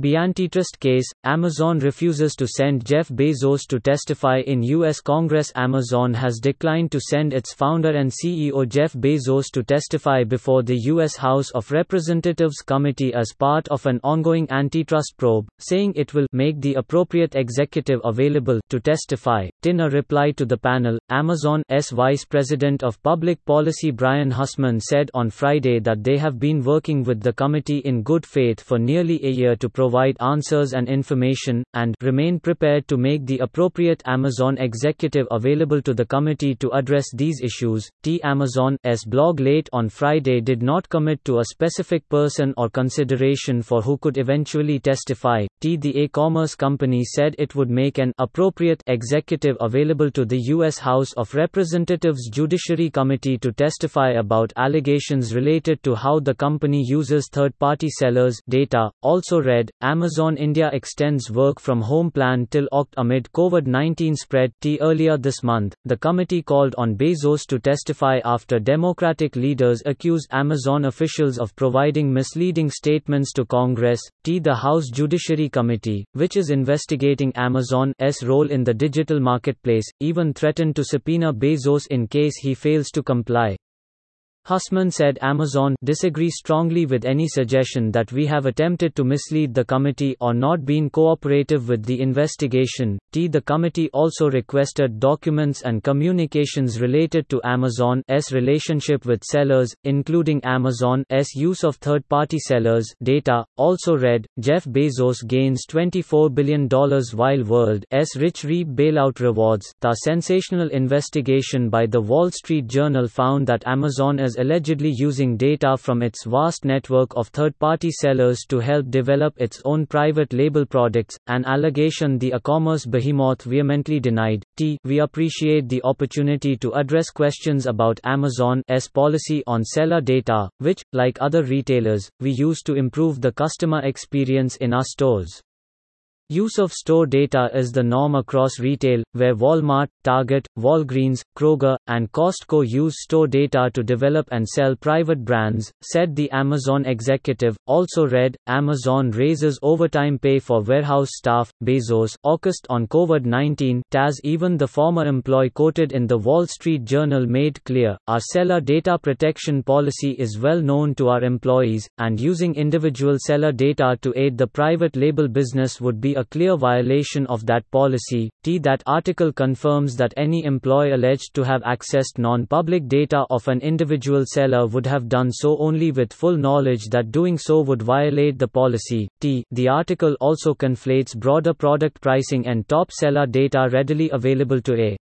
B antitrust case, Amazon refuses to send Jeff Bezos to testify in U.S. Congress. Amazon has declined to send its founder and CEO Jeff Bezos to testify before the U.S. House of Representatives committee as part of an ongoing antitrust probe, saying it will make the appropriate executive available to testify. In a reply to the panel, Amazon's Vice President of Public Policy Brian Huseman said on Friday that they have been working with the committee in good faith for nearly a year to provide answers and information, and remain prepared to make the appropriate Amazon executive available to the committee to address these issues. T. Amazon's blog late on Friday did not commit to a specific person or consideration for who could eventually testify. T. The e-commerce company said it would make an appropriate executive available to the U.S. House of Representatives Judiciary Committee to testify about allegations related to how the company uses third-party sellers' data. Also read, Amazon India extends work from home plan till Oct amid COVID-19 spread. T earlier this month, the committee called on Bezos to testify after Democratic leaders accused Amazon officials of providing misleading statements to Congress. T the House Judiciary Committee, which is investigating Amazon's role in the digital marketplace, even threatened to subpoena Bezos in case he fails to comply. Huseman said Amazon disagrees strongly with any suggestion that we have attempted to mislead the committee or not been cooperative with the investigation. T. The committee also requested documents and communications related to Amazon's relationship with sellers, including Amazon's use of third party sellers' data. Also read Jeff Bezos gains $24 billion while world's rich reap bailout rewards. The sensational investigation by the Wall Street Journal found that Amazon is allegedly using data from its vast network of third-party sellers to help develop its own private label products, an allegation the e-commerce behemoth vehemently denied. T. We appreciate the opportunity to address questions about Amazon's policy on seller data, which, like other retailers, we use to improve the customer experience in our stores. Use of store data is the norm across retail, where Walmart, Target, Walgreens, Kroger, and Costco use store data to develop and sell private brands, said the Amazon executive. Also read Amazon raises overtime pay for warehouse staff. Bezos, August on COVID 19. Taz even the former employee quoted in the Wall Street Journal made clear our seller data protection policy is well known to our employees, and using individual seller data to aid the private label business would be a clear violation of that policy. T. That article confirms that any employee alleged to have accessed non public data of an individual seller would have done so only with full knowledge that doing so would violate the policy. T. The article also conflates broader product pricing and top seller data readily available to a